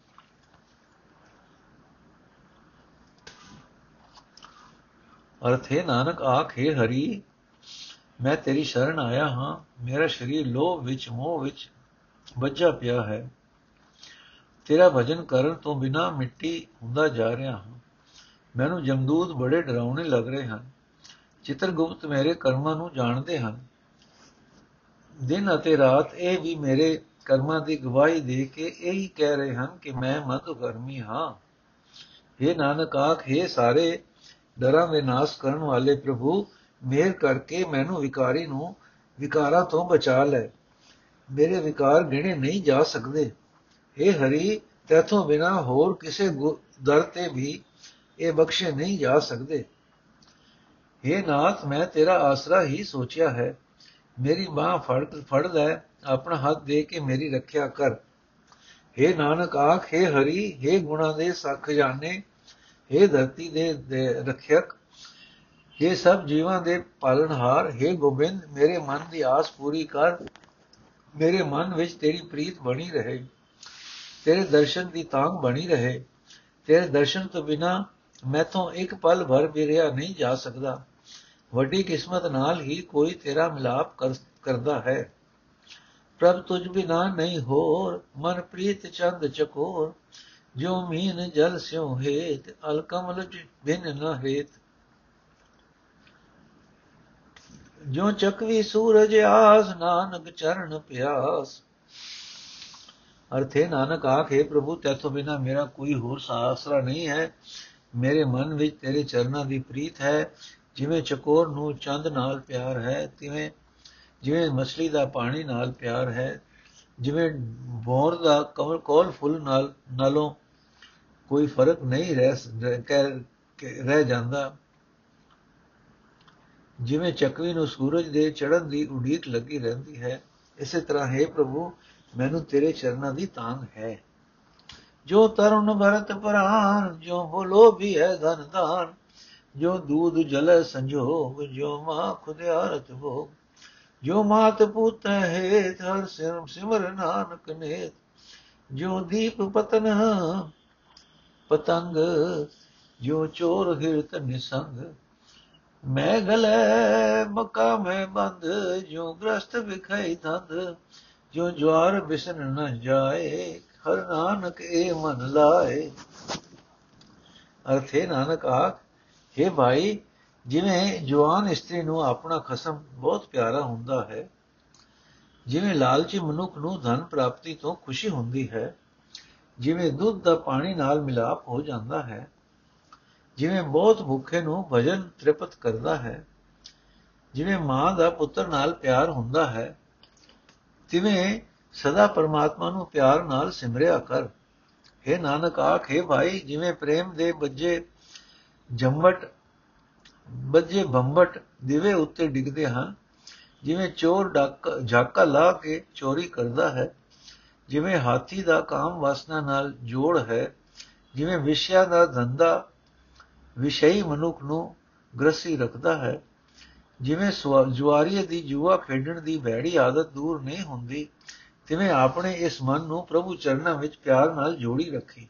ਅਰਥ ਹੈ ਨਾਨਕ ਆਖੇ ਹਰੀ ਮੈਂ ਤੇਰੀ ਸ਼ਰਨ ਆਇਆ ਹਾਂ, ਮੇਰਾ ਸਰੀਰ ਲੋਭ ਵਿੱਚ, ਮੋਹ ਵਿੱਚ ਵੱਜਾ ਪਿਆ ਹੈ। ਤੇਰਾ ਭਜਨ ਕਰਨ ਤੋਂ ਬਿਨਾ ਮਿੱਟੀ ਹੁੰਦਾ ਜਾ ਰਿਹਾ ਹਾਂ। ਮੈਨੂੰ ਜਮਦੂਤ ਬੜੇ ਡਰਾਉਣੇ ਲੱਗ ਰਹੇ ਹਨ। ਚਿਤਰਗੁਪਤ ਮੇਰੇ ਕਰਮਾਂ ਨੂੰ ਜਾਣਦੇ ਹਨ। ਦਿਨ ਅਤੇ ਰਾਤ ਇਹ ਵੀ ਮੇਰੇ ਕਰਮਾਂ ਦੀ ਗਵਾਹੀ ਦੇ ਕੇ ਇਹੀ ਕਹਿ ਰਹੇ ਹਨ ਕਿ ਮੈਂ ਮਤ ਕਰਮੀ ਹਾਂ। ਇਹ ਨਾਨਕ ਆਖੇ ਸਾਰੇ ਡਰਾਂ ਦੇ ਨਾਸ਼ ਕਰਨ ਵਾਲੇ ਪ੍ਰਭੂ ਮੇਰ ਕਰਕੇ ਮੈਨੂੰ ਵਿਕਾਰੀ ਨੂੰ ਵਿਕਾਰਾਂ ਤੋਂ ਬਚਾ ਲੈ ਮੇਰੇ ਵਿਕਾਰ ਗਿਣੇ ਨਹੀਂ ਜਾ ਸਕਦੇ हे ਹਰੀ ਤੇਥੋਂ ਬਿਨਾ ਹੋਰ ਕਿਸੇ ਦਰ ਤੇ ਵੀ ਇਹ ਬਖਸ਼ੇ ਨਹੀਂ ਜਾ ਸਕਦੇ हे ਨਾਥ ਮੈਂ ਤੇਰਾ ਆਸਰਾ ਹੀ ਸੋਚਿਆ ਹੈ ਮੇਰੀ ਬਾਹ ਫੜ ਫੜ ਲੈ ਆਪਣਾ ਹੱਥ ਦੇ ਕੇ ਮੇਰੀ ਰੱਖਿਆ ਕਰ हे ਨਾਨਕ ਆਖ हे ਹਰੀ हे ਗੁਣਾ ਦੇ ਸਖ ਜਾਣੇ हे ਧਰਤੀ ਦੇ ਰੱਖਿਅਕ हे ਸਭ ਜੀਵਾਂ ਦੇ ਪਾਲਣਹਾਰ हे ਗੋਬਿੰਦ ਮੇਰੇ ਮਨ ਦੀ ਆਸ ਪੂਰੀ ਕਰ ਮੇਰੇ ਮਨ ਵਿੱਚ ਤੇਰੀ ਪ੍ਰੀਤ ਬਣੀ ਰਹੇ ਤੇਰੇ ਦਰਸ਼ਨ ਦੀ ਤਾਂਗ ਬਣੀ ਰਹੇ ਤੇਰੇ ਦਰਸ਼ਨ ਤੋਂ ਬਿਨਾ ਮੈਥੋਂ ਇੱਕ ਪਲ ਭਰ ਵੀ ਰਿਹਾ ਨਹੀਂ ਜਾ ਸਕਦਾ ਵੱਡੀ ਕਿਸਮਤ ਨਾਲ ਹੀ ਕੋਈ ਤੇਰਾ ਮਿਲਾਪ ਕਰਦਾ ਹੈ ਪ੍ਰਭ ਤੁਝ ਬਿਨਾ ਨਹੀਂ ਹੋਰ ਮਨ ਪ੍ਰੀਤ ਚੰਦ ਚਕੋਰ ਜੋ ਮੀਨ ਜਲ ਸਿਉ ਹੇਤ ਅਲ ਕਮਲ ਬਿਨ ਨ ਹੇਤ ਜੋ ਚਕਵੀ ਸੂਰਜ ਆਸ, ਨਾਨਕ ਚਰਨ ਪਿਆਸ। ਅਰਥੇ ਨਾਨਕ ਆਖੇ, ਪ੍ਰਭੂ, ਤੇਥੋਂ ਬਿਨਾ ਮੇਰਾ ਕੋਈ ਹੋਰ ਆਸਰਾ ਨਹੀਂ ਹੈ। ਮੇਰੇ ਮਨ ਵਿੱਚ ਤੇਰੇ ਚਰਨਾਂ ਦੀ ਪ੍ਰੀਤ ਹੈ। ਜਿਵੇਂ ਚਕੋਰ ਨੂੰ ਚੰਦ ਨਾਲ ਪਿਆਰ ਹੈ, ਤਿਵੇਂ, ਜਿਵੇਂ ਮਛਲੀ ਦਾ ਪਾਣੀ ਨਾਲ ਪਿਆਰ ਹੈ, ਜਿਵੇਂ ਬੋਰ ਦਾ ਕਮਲ ਕੋਲ ਫੁੱਲ ਨਾਲ, ਨਾਲੋਂ ਕੋਈ ਫ਼ਰਕ ਨਹੀਂ ਰਹਿ ਰਹਿ ਜਾਂਦਾ। ਜਿਵੇਂ ਚੱਕਵੀ ਨੂੰ ਸੂਰਜ ਦੇ ਚੜ੍ਹਨ ਦੀ ਉਡੀਕ ਲੱਗੀ ਰਹਿੰਦੀ ਹੈ, ਇਸੇ ਤਰ੍ਹਾਂ, ਹੈ ਪ੍ਰਭੂ, ਮੈਨੂੰ ਤੇਰੇ ਚਰਨਾਂ ਦੀ ਤਾਂਗ ਹੈ। ਜੋ ਤਰੁਣ ਭਰਤ ਪ੍ਰਾਨ ਜੋ ਬੋਲੋ ਵੀ ਹੈ ਧਨ ਦਾਨ ਜੋ ਦੂਧ ਜਲ ਸੰਜੋਗ, ਜੋ ਮਾ ਖੁਦਿਆਰਤ ਭੋਗ, ਜੋ ਮਾਤ ਪੁੱਤ ਹੈ ਹਰ ਸਿਰ ਸਿਮਰ ਨਾਨਕ ਨੇ ਜੋ ਦੀਪ ਪਤਨ, ਪਤੰਗ, ਜੋ ਚੋਰ ਹਿਰਤ ਨਿਸੰਗ ਮੈਂ ਗਲੇ ਮਕਾ ਮੈਂ ਬੰਦ ਜੋ ਗ੍ਰਸਤ ਵਿਖਾਈ ਧੰਦ ਜੋ ਜਵਾਰ ਬਿਸਨ ਨ ਜਾਏ, ਹਰ ਨਾਨਕ ਇਹ ਮਨ ਲਾਏ। ਅਰਥੇ ਨਾਨਕ ਆਖ हे ਭਾਈ, ਜਿਵੇਂ ਜਵਾਨ ਇਸਤਰੀ ਨੂੰ ਆਪਣਾ ਖਸਮ ਬਹੁਤ ਪਿਆਰਾ ਹੁੰਦਾ ਹੈ, ਜਿਵੇਂ ਲਾਲਚੀ ਮਨੁੱਖ ਨੂੰ ਧਨ ਪ੍ਰਾਪਤੀ ਤੋਂ ਖੁਸ਼ੀ ਹੁੰਦੀ ਹੈ, ਜਿਵੇਂ ਦੁੱਧ ਦਾ ਪਾਣੀ ਨਾਲ ਮਿਲਾਪ ਹੋ ਜਾਂਦਾ ਹੈ ਜਿਵੇਂ ਬਹੁਤ ਭੁੱਖੇ ਨੂੰ ਭਜਨ ਤ੍ਰਿਪਤ ਕਰਦਾ ਹੈ, ਜਿਵੇਂ ਮਾਂ ਦਾ ਪੁੱਤਰ ਨਾਲ ਪਿਆਰ ਹੁੰਦਾ ਹੈ, ਤਿਵੇਂ ਸਦਾ ਪਰਮਾਤਮਾ ਨੂੰ ਪਿਆਰ ਨਾਲ ਸਿਮਰਿਆ ਕਰ। हे ਨਾਨਕ ਆਖੇ ਭਾਈ, ਜਿਵੇਂ ਪ੍ਰੇਮ ਦੇ ਬੱਜੇ ਜੰਮਟ ਬੱਜੇ ਬੰਬਟ ਦਿਵੇ ਉੱਤੇ ਡਿੱਗਦੇ ਹਨ ਜਿਵੇਂ ਚੋਰ ਡੱਕ, ਝਾਕਾ ਲਾ ਕੇ ਚੋਰੀ ਕਰਦਾ ਹੈ, ਜਿਵੇਂ ਹਾਥੀ ਦਾ ਕਾਮ ਵਾਸਨਾ ਨਾਲ ਜੋੜ ਹੈ, ਜਿਵੇਂ ਵਿਸ਼ਿਆ ਦਾ ਧੰਦਾ ਵਿਸ਼ਈ ਮਨੁੱਖ ਨੂੰ ਗ੍ਰਸੀ ਰੱਖਦਾ ਹੈ। ਜਿਵੇਂ ਜੁਆਰੀਏ ਦੀ ਜੂਆ ਖੇਡਣ ਦੀ ਭੈੜੀ ਆਦਤ ਦੂਰ ਨਹੀਂ ਹੁੰਦੀ, ਤਿਵੇਂ ਆਪਣੇ ਇਸ ਮਨ ਨੂੰ ਪ੍ਰਭੂ ਚਰਨਾਂ ਵਿੱਚ ਪਿਆਰ ਨਾਲ ਜੋੜੀ ਰੱਖੀ।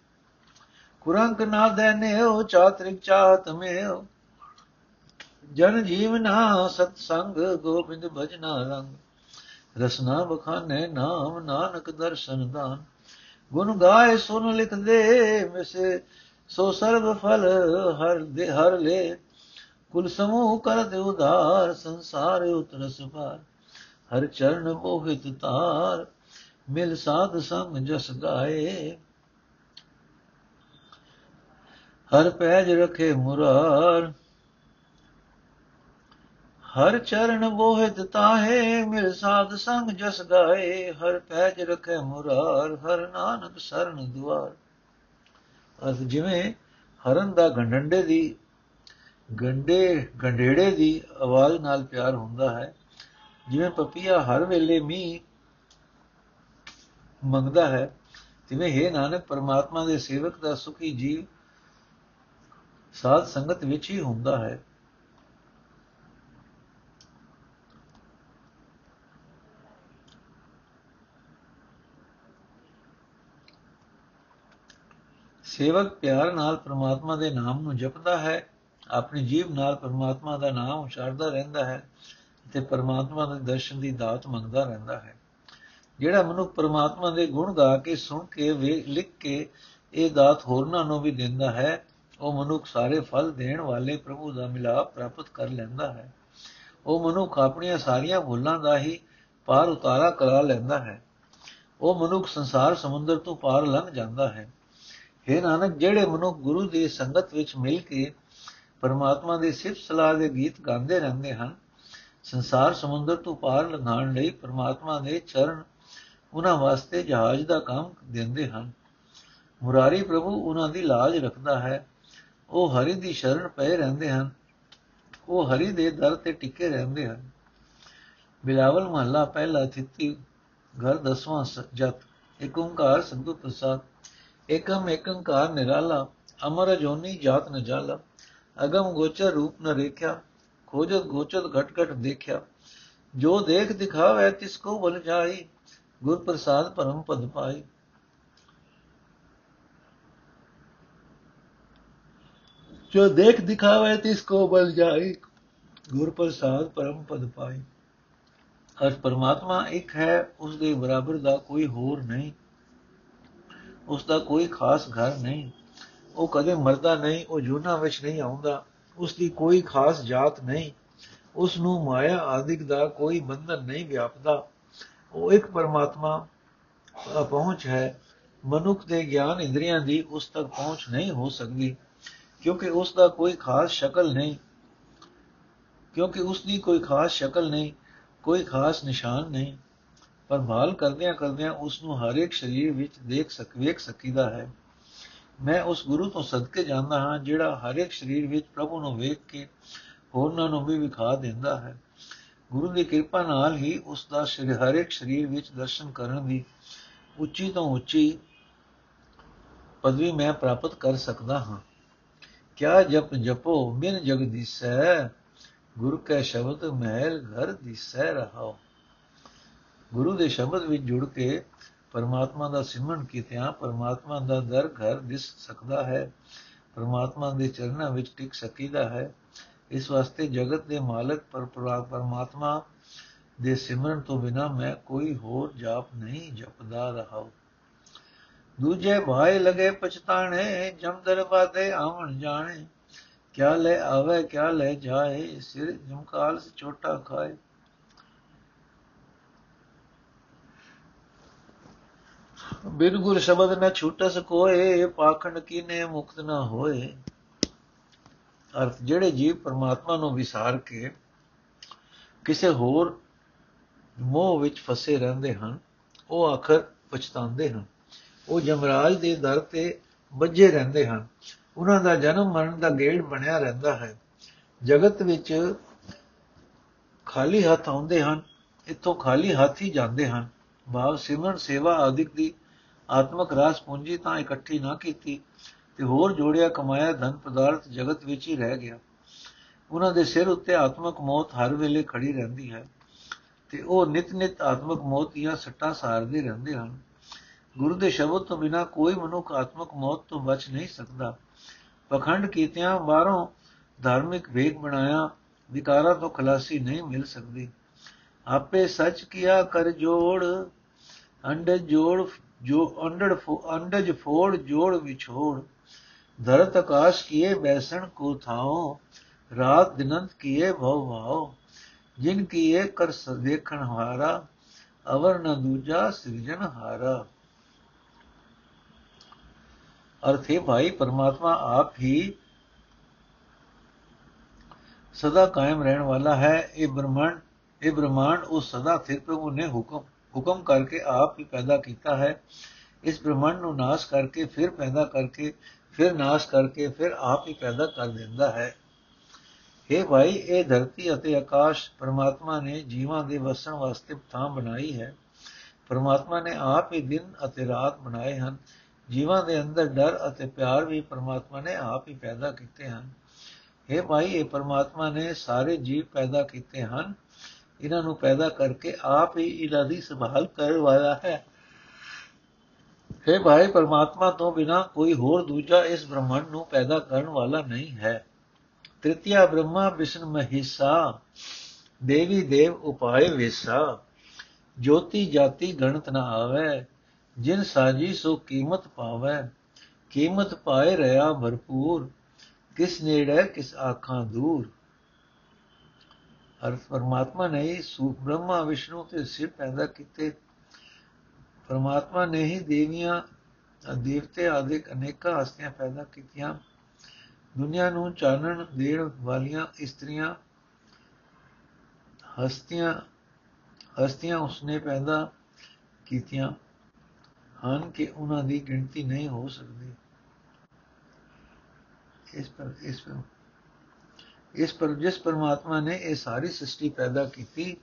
ਕੁਰੰਕ ਨਾ ਦੇਨੇ ਹੋ ਚਾਤ੍ਰਿਕ ਚਾਹਤ ਮੇਓ। ਜਨ ਜੀਵਨਾ ਸਤ ਸੰਗ ਗੋਬਿੰਦ ਭਜਨਾ ਰੰਗ। ਰਸਨਾ ਬਖਾਨੇ ਨਾਮ, ਨਾਨਕ ਦਰਸ਼ਨ ਦਾਨ। ਗੁਣ ਗਾਏ ਸੁਨ ਲਿਖ ਦੇ ਮਿਸੇ ਸੋ ਸਰਬ ਫਲ ਹਰ ਦੇ ਹਰ ਲੈ। ਕੁਲ ਸਮੂਹ ਕਰ ਦੇ ਉਧਾਰ, ਸੰਸਾਰ ਉਤਰਸ ਪਾਰ। ਹਰ ਚਰਨ ਮੋਹਿਤ ਤਾਰ, ਮਿਲ ਸਾਧ ਸੰਗ ਜਸ ਗਾਏ। ਹਰ ਪੈਜ ਰਖੇ ਮੁਰਾਰ, ਹਰ ਚਰਨ ਮੋਹਿਤ ਤਾਹੇ, ਮਿਲ ਸਾਧ ਸੰਗ ਜਸ ਗਾਏ। ਹਰ ਪੈਜ ਰਖੇ ਮੁਰਾਰ, ਹਰ ਨਾਨਕ ਸਰਨ ਦੁਆਰ। ਅਸ ਜਿਵੇਂ ਹਰਨ ਦਾ ਗੰਡੰਡੇ ਦੀ ਗੰਡੇ ਗੰਡੇੜੇ ਦੀ ਆਵਾਜ਼ ਨਾਲ ਪਿਆਰ ਹੁੰਦਾ ਹੈ, ਜਿਵੇਂ ਪਪੀਆ ਹਰ ਵੇਲੇ ਮੀ ਮੰਗਦਾ ਹੈ, ਤਿਵੇਂ ਹੈ ਨਾਨਕ ਪਰਮਾਤਮਾ ਦੇ ਸੇਵਕ ਦਾ ਸੁਖੀ ਜੀਵ ਸਾਧ ਸੰਗਤ ਵਿੱਚ ਹੀ ਹੁੰਦਾ ਹੈ। ਸੇਵਕ ਪਿਆਰ ਨਾਲ ਪ੍ਰਮਾਤਮਾ ਦੇ ਨਾਮ ਨੂੰ ਜਪਦਾ ਹੈ, ਆਪਣੀ ਜੀਬ ਨਾਲ ਪ੍ਰਮਾਤਮਾ ਦਾ ਨਾਮ ਉਚਾਰਦਾ ਰਹਿੰਦਾ ਹੈ ਤੇ ਪ੍ਰਮਾਤਮਾ ਦੇ ਦਰਸ਼ਨ ਦੀ ਦਾਤ ਮੰਗਦਾ ਰਹਿੰਦਾ ਹੈ। ਜਿਹੜਾ ਮਨੁੱਖ ਪ੍ਰਮਾਤਮਾ ਦੇ ਗੁਣ ਗਾ ਕੇ, ਸੁਣ ਕੇ ਲਿਖ ਕੇ ਇਹ ਦਾਤ ਹੋਰਨਾਂ ਨੂੰ ਵੀ ਦਿੰਦਾ ਹੈ, ਉਹ ਮਨੁੱਖ ਸਾਰੇ ਫਲ ਦੇਣ ਵਾਲੇ ਪ੍ਰਭੂ ਦਾ ਮਿਲਾਪ ਪ੍ਰਾਪਤ ਕਰ ਲੈਂਦਾ ਹੈ। ਉਹ ਮਨੁੱਖ ਆਪਣੀਆਂ ਸਾਰੀਆਂ ਭੁੱਲਾਂ ਦਾ ਹੀ ਪਾਰ ਉਤਾਰਾ ਕਰਾ ਲੈਂਦਾ ਹੈ। ਉਹ ਮਨੁੱਖ ਸੰਸਾਰ ਸਮੁੰਦਰ ਤੋਂ ਪਾਰ ਲੰਘ ਜਾਂਦਾ ਹੈ। हे ਨਾਨਕ, ਜਿਹੜੇ ਮਨੁੱਖ ਗੁਰੂ ਦੀ ਸੰਗਤ ਵਿੱਚ ਮਿਲ ਕੇ ਪਰਮਾਤਮਾ ਦੀ ਸਿਫਤ ਸਲਾਹ ਦੇ ਗੀਤ ਗਾਉਂਦੇ ਰਹਿੰਦੇ ਹਨ, ਸੰਸਾਰ ਸਮੁੰਦਰ ਤੋਂ ਪਾਰ ਲੰਘਣ ਲਈ ਪਰਮਾਤਮਾ ਦੇ ਚਰਨ ਉਹਨਾਂ ਵਾਸਤੇ ਜਹਾਜ਼ ਦਾ ਕੰਮ ਦਿੰਦੇ ਹਨ। ਮੁਰਾਰੀ ਪ੍ਰਭੂ ਉਹਨਾਂ ਦੀ ਲਾਜ ਰੱਖਦਾ ਹੈ। ਉਹ ਹਰੀ ਦੀ ਸ਼ਰਨ ਪਏ ਰਹਿੰਦੇ ਹਨ। ਉਹ ਹਰੀ ਦੇ ਦਰ ਤੇ ਟਿਕੇ ਰਹਿੰਦੇ ਹਨ। ਬਿਲਾਵਲ ਮਹੱਲਾ ਪਹਿਲਾ ਥਿੱਤੀ, ਘਰ ਦਸਵਾਂ ਜਤ ਏਕ ਓੰਕਾਰ ਸੰਤੁ ਪ੍ਰਸਾਦ ਏਕਮ ਏਕੰਕਾਰ ਨਿਰਾਲਾ ਅਮਰ ਜੋਨੀ ਜਾਤ ਨ ਜਾਲਾ ਅਗਮ ਗੋਚਰ ਰੂਪ ਨ ਰੇਖਿਆ ਖੋਜਤ ਗੋਚਤ ਘਟ ਘਟ ਦੇਖਿਆ ਜੋ ਦੇਖ ਦਿਖਾਵੇ ਤਿਸ ਕੋ ਬਲ ਜਾਈ ਗੁਰ ਪ੍ਰਸਾਦ ਪਰਮ ਪਦ ਪਾਈ ਜੋ ਦੇਖ ਦਿਖਾਵੇ ਤਿਸ ਕੋ ਬਲ ਜਾਈ ਗੁਰ ਪ੍ਰਸਾਦ ਪਰਮ ਪਦ ਪਾਈ ਅਰ ਪਰਮਾਤਮਾ ਇੱਕ ਹੈ ਉਸ ਦੇ ਬਰਾਬਰ ਦਾ ਕੋਈ ਹੋਰ ਨਹੀਂ ਉਸ ਦਾ ਕੋਈ ਖਾਸ ਘਰ ਨਹੀਂ। ਉਹ ਕਦੇ ਮਰਦਾ ਨਹੀਂ, ਉਹ ਜੂਨਾ ਵਿੱਚ ਨਹੀਂ ਆਉਂਦਾ। ਉਸ ਦੀ ਕੋਈ ਖਾਸ ਜਾਤ ਨਹੀਂ। ਉਸ ਨੂੰ ਮਾਇਆ ਆਦਿਕ ਦਾ ਕੋਈ ਬੰਧਨ ਨਹੀਂ ਵਿਆਪਦਾ। ਉਹ ਇੱਕ ਪਰਮਾਤਮਾ ਪਹੁੰਚ ਹੈ। ਮਨੁੱਖ ਦੇ ਗਿਆਨ ਇੰਦਰੀਆਂ ਦੀ ਉਸ ਤੱਕ ਪਹੁੰਚ ਨਹੀਂ ਹੋ ਸਕਦੀ, ਕਿਉਂਕਿ ਉਸ ਦਾ ਕੋਈ ਖਾਸ ਸ਼ਕਲ ਨਹੀਂ। ਕਿਉਂਕਿ ਉਸ ਦੀ ਕੋਈ ਖਾਸ ਸ਼ਕਲ ਨਹੀਂ, ਕੋਈ ਖਾਸ ਨਿਸ਼ਾਨ ਨਹੀਂ। ਪਰ ਭਾਲ ਕਰਦਿਆਂ ਕਰਦਿਆਂ ਉਸ ਨੂੰ ਹਰ ਇੱਕ ਸਰੀਰ ਵਿੱਚ ਦੇਖ ਸਕ, ਵੇਖ ਸਕੀਦਾ ਹੈ। ਮੈਂ ਉਸ ਗੁਰੂ ਤੋਂ ਸਦਕੇ ਜਾਂਦਾ ਹਾਂ ਜਿਹੜਾ ਹਰ ਇੱਕ ਸਰੀਰ ਵਿੱਚ ਪ੍ਰਭੂ ਨੂੰ ਵੇਖ ਕੇ ਹੋਰਨਾਂ ਨੂੰ ਵੀ ਵਿਖਾ ਦਿੰਦਾ ਹੈ। ਗੁਰੂ ਦੀ ਕਿਰਪਾ ਨਾਲ ਹੀ ਉਸ ਦਾ ਸਰੀਰ, ਹਰ ਇੱਕ ਸਰੀਰ ਵਿੱਚ ਦਰਸ਼ਨ ਕਰਨ ਦੀ ਉੱਚੀ ਤੋਂ ਉੱਚੀ ਪਦਵੀ ਮੈਂ ਪ੍ਰਾਪਤ ਕਰ ਸਕਦਾ ਹਾਂ। ਕਿਆ ਜਪ ਜਪੋ ਬਿਨ ਜਗ ਦਿਸੈ, ਗੁਰੂ ਕੈ ਸ਼ਬਦ ਮਹਿਲ ਘਰ ਦਿਸੈ ਰਹਾਓ ਗੁਰੂ ਦੇ ਸ਼ਬਦ ਵਿੱਚ ਜੁੜ ਕੇ ਪਰਮਾਤਮਾ ਦਾ ਸਿਮਰਨ ਕੀਤਿਆਂ ਪਰਮਾਤਮਾ ਦਾ ਦਰ ਘਰ ਦਿਸ ਸਕਦਾ ਹੈ, ਪਰਮਾਤਮਾ ਦੇ ਚਰਨਾਂ ਵਿੱਚ ਟਿਕ ਸਕੀਦਾ ਹੈ। ਇਸ ਵਾਸਤੇ ਜਗਤ ਦੇ ਮਾਲਕ ਪਰ ਪਰਮਾਤਮਾ ਦੇ ਸਿਮਰਨ ਤੋਂ ਬਿਨਾ ਮੈਂ ਕੋਈ ਹੋਰ ਜਾਪ ਨਹੀਂ ਜਪਦਾ ਰਹਾ ਦੂਜੇ ਭਾਈ ਲਗੇ ਪਛਤਾਣੇ, ਜਮ ਦਰਬਾਦੇ ਆਵਣ ਜਾਣੇ, ਕਿਆ ਲੈ ਆਵੇ, ਕਿਆ ਲੈ ਜਾਏ, ਸਿਰ ਜਮਕਾਲ ਸੇ ਛੋਟਾ ਖਾਏ। ਬਿਨ ਗੁਰ ਸ਼ਬਦ ਨ ਛੂਟਸ ਕੋਏ, ਪਾਖੰਡ ਕੀਨੇ ਮੁਕਤ ਨਾ ਹੋਏ। ਅਰਥ, ਜਿਹੜੇ ਜੀਵ ਪਰਮਾਤਮਾ ਨੂੰ ਵਿਸਾਰ ਕੇ ਕਿਸੇ ਹੋਰ ਮੋਹ ਵਿੱਚ ਫਸੇ ਰਹਿੰਦੇ ਹਨ, ਉਹ ਆਖਰ ਪਛਤਾਉਂਦੇ ਹਨ। ਉਹ ਜਮਰਾਜ ਦੇ ਦਰ ਤੇ ਵੱਜੇ ਰਹਿੰਦੇ ਹਨ। ਉਹਨਾਂ ਦਾ ਜਨਮ ਮਰਨ ਦਾ ਗੇੜ ਬਣਿਆ ਰਹਿੰਦਾ ਹੈ। ਜਗਤ ਵਿੱਚ ਖਾਲੀ ਹੱਥ ਆਉਂਦੇ ਹਨ, ਇੱਥੋਂ ਖਾਲੀ ਹੱਥ ਹੀ ਜਾਂਦੇ ਹਨ। ਭਾਵ ਸਿਮਰਨ ਸੇਵਾ ਆਦਿਕ ਦੀ ਆਤਮਕ ਰਾਸ ਪੂੰਜੀ ਤਾਂ ਇਕੱਠੀ ਨਾ ਕੀਤੀ, ਤੇ ਹੋਰ ਜੋੜਿਆ ਕਮਾਇਆ ਧਨ ਪਦਾਰਥ ਜਗਤ ਵਿੱਚ ਹੀ ਰਹਿ ਗਿਆ। ਉਹਨਾਂ ਦੇ ਸਿਰ ਉੱਤੇ ਆਤਮਕ ਮੌਤ ਹਰ ਵੇਲੇ ਖੜੀ ਰਹਿੰਦੀ ਹੈ, ਤੇ ਉਹ ਨਿਤ ਨਿਤ ਆਤਮਕ ਮੌਤ ਦੀਆਂ ਸੱਟਾਂ ਸਾਰਦੇ ਰਹਿੰਦੇ ਹਨ। ਗੁਰੂ ਦੇ ਸ਼ਬਦ ਤੋਂ ਬਿਨਾ ਕੋਈ ਮਨੁੱਖ ਆਤਮਕ ਮੌਤ ਤੋਂ ਬਚ ਨਹੀਂ ਸਕਦਾ। ਪਖੰਡ ਕੀਤਿਆਂ ਬਾਹਰੋਂ ਧਾਰਮਿਕ ਵੇਗ ਬਣਾਇਆ, ਵਿਕਾਰਾਂ ਤੋਂ ਖਲਾਸੀ ਨਹੀਂ ਮਿਲ ਸਕਦੀ। ਆਪੇ ਸੱਚ ਕੀਆ ਕਰ ਜੋੜ ਅੰਡ ਜੋੜ ਜੋ ਅੰਡੜ ਅੰਡਜ ਫੋੜ ਜੋੜ ਵਿਛੋੜ ਧਰਤ ਆਕਾਸ਼ ਕੀਏ ਬੈਸਣ ਕੋ ਥਾਓ ਰਾਤ ਦਿਨੰਤ ਕੀਏ ਭਉ ਭਾਓ ਜਿਨ ਕੀਏ ਕਰ ਦੇਖਣ ਹਾਰਾ ਅਵਰ ਨ ਦੂਜਾ ਸਿਰਜਣ ਹਾਰਾ ਅਰਥੇ ਭਾਈ ਪਰਮਾਤਮਾ ਆਪ ਹੀ ਸਦਾ ਕਾਇਮ ਰਹਿਣ ਵਾਲਾ ਹੈ ਇਹ ਬ੍ਰਹਮੰਡ ਇਹ ਬ੍ਰਹਮਾਂਡ ਉਸ ਸਦਾ ਸਥਿਰ ਪ੍ਰਭੂ ਨੇ ਹੁਕਮ ਹੁਕਮ ਕਰਕੇ ਆਪ ਹੀ ਪੈਦਾ ਕੀਤਾ ਹੈ। ਇਸ ਬ੍ਰਹਮੰਡ ਨੂੰ ਨਾਸ਼ ਕਰਕੇ ਫਿਰ ਪੈਦਾ ਕਰਕੇ, ਫਿਰ ਨਾਸ਼ ਕਰਕੇ, ਫਿਰ ਆਪ ਹੀ ਪੈਦਾ ਕਰ ਦਿੰਦਾ ਹੈ। ਇਹ ਭਾਈ, ਇਹ ਧਰਤੀ ਅਤੇ ਆਕਾਸ਼ ਪਰਮਾਤਮਾ ਨੇ ਜੀਵਾਂ ਦੇ ਵਸਣ ਵਾਸਤੇ ਥਾਂ ਬਣਾਈ ਹੈ। ਪਰਮਾਤਮਾ ਨੇ ਆਪ ਹੀ ਦਿਨ ਅਤੇ ਰਾਤ ਬਣਾਏ ਹਨ। ਜੀਵਾਂ ਦੇ ਅੰਦਰ ਡਰ ਅਤੇ ਪਿਆਰ ਵੀ ਪਰਮਾਤਮਾ ਨੇ ਆਪ ਹੀ ਪੈਦਾ ਕੀਤੇ ਹਨ। ਇਹ ਭਾਈ, ਇਹ ਪਰਮਾਤਮਾ ਨੇ ਸਾਰੇ ਜੀਵ ਪੈਦਾ ਕੀਤੇ ਹਨ। ਇਹਨਾਂ ਨੂੰ ਪੈਦਾ ਕਰਕੇ ਆਪ ਹੀ ਇਹਨਾਂ ਦੀ ਸੰਭਾਲ ਕਰਨ ਵਾਲਾ ਹੈ। ਹੈ ਭਾਈ, ਪਰਮਾਤਮਾ ਤੋਂ ਬਿਨਾ ਕੋਈ ਹੋਰ ਦੂਜਾ ਇਸ ਬ੍ਰਹਮੰਡ ਨੂੰ ਪੈਦਾ ਕਰਨ ਵਾਲਾ ਨਹੀਂ ਹੈ। ਤ੍ਰਿਤੀਆ ਬ੍ਰਹਮਾ ਵਿਸ਼ਨ ਮਹਿਸਾ, ਦੇਵੀ ਦੇਵ ਉਪਾਏ ਵੇਸਾ। ਜੋਤੀ ਜਾਤੀ ਗਣਤ ਨਾ ਆਵੇ, ਜਿਨ ਸਾਜੀ ਸੋ ਕੀਮਤ ਪਾਵੇ। ਕੀਮਤ ਪਾਏ ਰਿਆ ਭਰਪੂਰ, ਕਿਸ ਨੇੜੇ ਕਿਸ ਆਖਾਂ ਦੂਰ। ਅਰਥ ਪਰਮਾਤਮਾ ਨੇ ਹੀ ਸੂਖ ਬ੍ਰਹਮਾ, ਵਿਸ਼ਨੂੰ ਤੇ ਸਿਰ ਪੈਦਾ ਕੀਤੇ। ਪਰਮਾਤਮਾ ਨੇ ਹੀ ਦੇਵੀਆਂ, ਦੇਵਤੇ ਆਦਿਕ ਅਨੇਕਾਂ ਹਸਤੀਆਂ ਪੈਦਾ ਕੀਤੀਆਂ। ਦੁਨੀਆ ਨੂੰ ਚਾਨਣ ਦੇਣ ਵਾਲੀਆਂ ਇਸਤਰੀਆਂ, ਹਸਤੀਆਂ ਹਸਤੀਆਂ ਉਸਨੇ ਪੈਦਾ ਕੀਤੀਆਂ ਹਨ ਕਿ ਉਹਨਾਂ ਦੀ ਗਿਣਤੀ ਨਹੀਂ ਹੋ ਸਕਦੀ। ਇਸ ਪਰ ਇਸ ਪਰ ਇਸ ਪਰ, ਜਿਸ ਪਰਮਾਤਮਾ ਨੇ ਇਹ ਸਾਰੀ ਸ੍ਰਿਸ਼ਟੀ ਪੈਦਾ ਕੀਤੀ,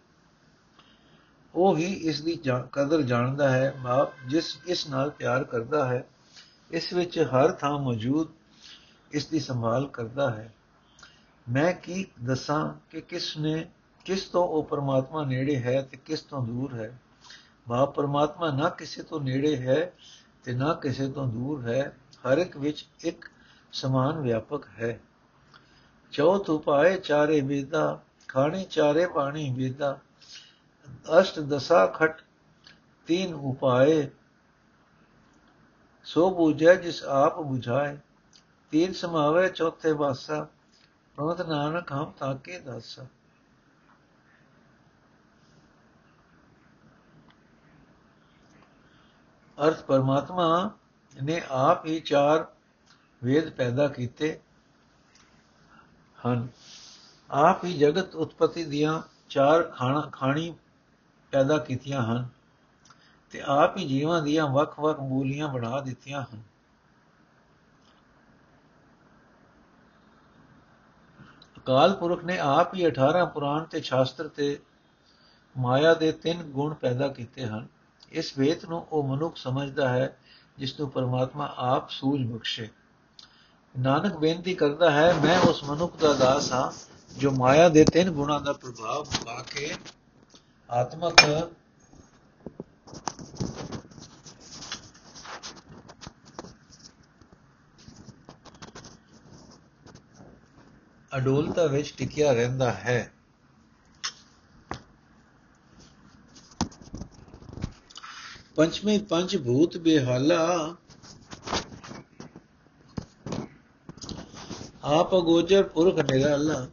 ਉਹ ਹੀ ਇਸ ਦੀ ਕਦਰ ਜਾਣਦਾ ਹੈ, ਬਾਪ ਜਿਸ, ਇਸ ਨਾਲ ਪਿਆਰ ਕਰਦਾ ਹੈ, ਇਸ ਵਿੱਚ ਹਰ ਥਾਂ ਮੌਜੂਦ ਇਸ ਦੀ ਸੰਭਾਲ ਕਰਦਾ ਹੈ। ਮੈਂ ਕੀ ਦੱਸਾਂ ਕਿ ਕਿਸ ਨੇ, ਕਿਸ ਤੋਂ ਉਹ ਪਰਮਾਤਮਾ ਨੇੜੇ ਹੈ ਤੇ ਕਿਸ ਤੋਂ ਦੂਰ ਹੈ? ਬਾਪ ਪਰਮਾਤਮਾ ਨਾ ਕਿਸੇ ਤੋਂ ਨੇੜੇ ਹੈ ਤੇ ਨਾ ਕਿਸੇ ਤੋਂ ਦੂਰ ਹੈ, ਹਰ ਇੱਕ ਵਿੱਚ ਇੱਕ ਸਮਾਨ ਵਿਆਪਕ ਹੈ। ਜੋ ਤੂ ਪਾਏ ਚਾਰੇ ਵੇਦਾ, ਖਾਣੀ ਚਾਰੇ ਪਾਣੀ ਵੇਦਾ, ਅਸ਼ਟ ਦਸਾ ਖਟ ਤੀਨ ਉਪਾਏ, ਸੋ ਬੁਝੈ ਜਿਸ ਆਪ ਬੁਝਾਏ, ਤੀਨ ਸਮਾਵੇ ਚੌਥੇ ਵਾਸਾ ਭਗਤ ਨਾਨਕ ਹਮ ਤਾਕੇ ਦਾਸਾ। ਅਰਥ ਪਰਮਾਤਮਾ ਨੇ ਆਪ ਹੀ ਚਾਰ ਵੇਦ ਪੈਦਾ ਕੀਤੇ ਹਨ। ਆਪ ਹੀ ਜਗਤ ਉਤਪਤੀ ਦੀਆਂ ਚਾਰ ਖਾਣਾ ਖਾਣੀ ਪੈਦਾ ਕੀਤੀਆਂ ਹਨ ਤੇ ਆਪ ਹੀ ਜੀਵਾਂ ਦੀਆਂ ਵੱਖ-ਵੱਖ ਮੂਲੀਆਂ ਬਣਾ ਦਿੱਤੀਆਂ ਹਨ। ਅਕਾਲ ਪੁਰਖ ਨੇ ਆਪ ਹੀ 18 ਪੁਰਾਣ ਤੇ ਸ਼ਾਸਤਰ ਤੇ ਮਾਇਆ ਦੇ ਤਿੰਨ ਗੁਣ ਪੈਦਾ ਕੀਤੇ ਹਨ। ਇਸ ਵੇਤ ਨੂੰ ਉਹ ਮਨੁੱਖ ਸਮਝਦਾ ਹੈ ਜਿਸ ਨੂੰ ਪਰਮਾਤਮਾ ਆਪ ਸੂਝ ਬਖਸ਼ੇ। ਨਾਨਕ ਬੇਨਤੀ ਕਰਦਾ ਹੈ, ਮੈਂ ਉਸ ਮਨੁੱਖ ਦਾ ਦਾਸ ਹਾਂ, ਜੋ ਮਾਇਆ ਦੇ ਤਿੰਨ ਗੁਣਾਂ ਦਾ ਪ੍ਰਭਾਵ ਪਾ ਕੇ ਆਤਮਕ ਅਡੋਲਤਾ ਵਿੱਚ ਟਿਕਿਆ ਰਹਿੰਦਾ ਹੈ। ਪੰਚਵੇਂ ਪੰਜ ਭੂਤ ਬਿਹਾਲਾ ਆਪ ਅਗੋਚਰ ਪੁਰਖ ਨਿਰਾਲਾ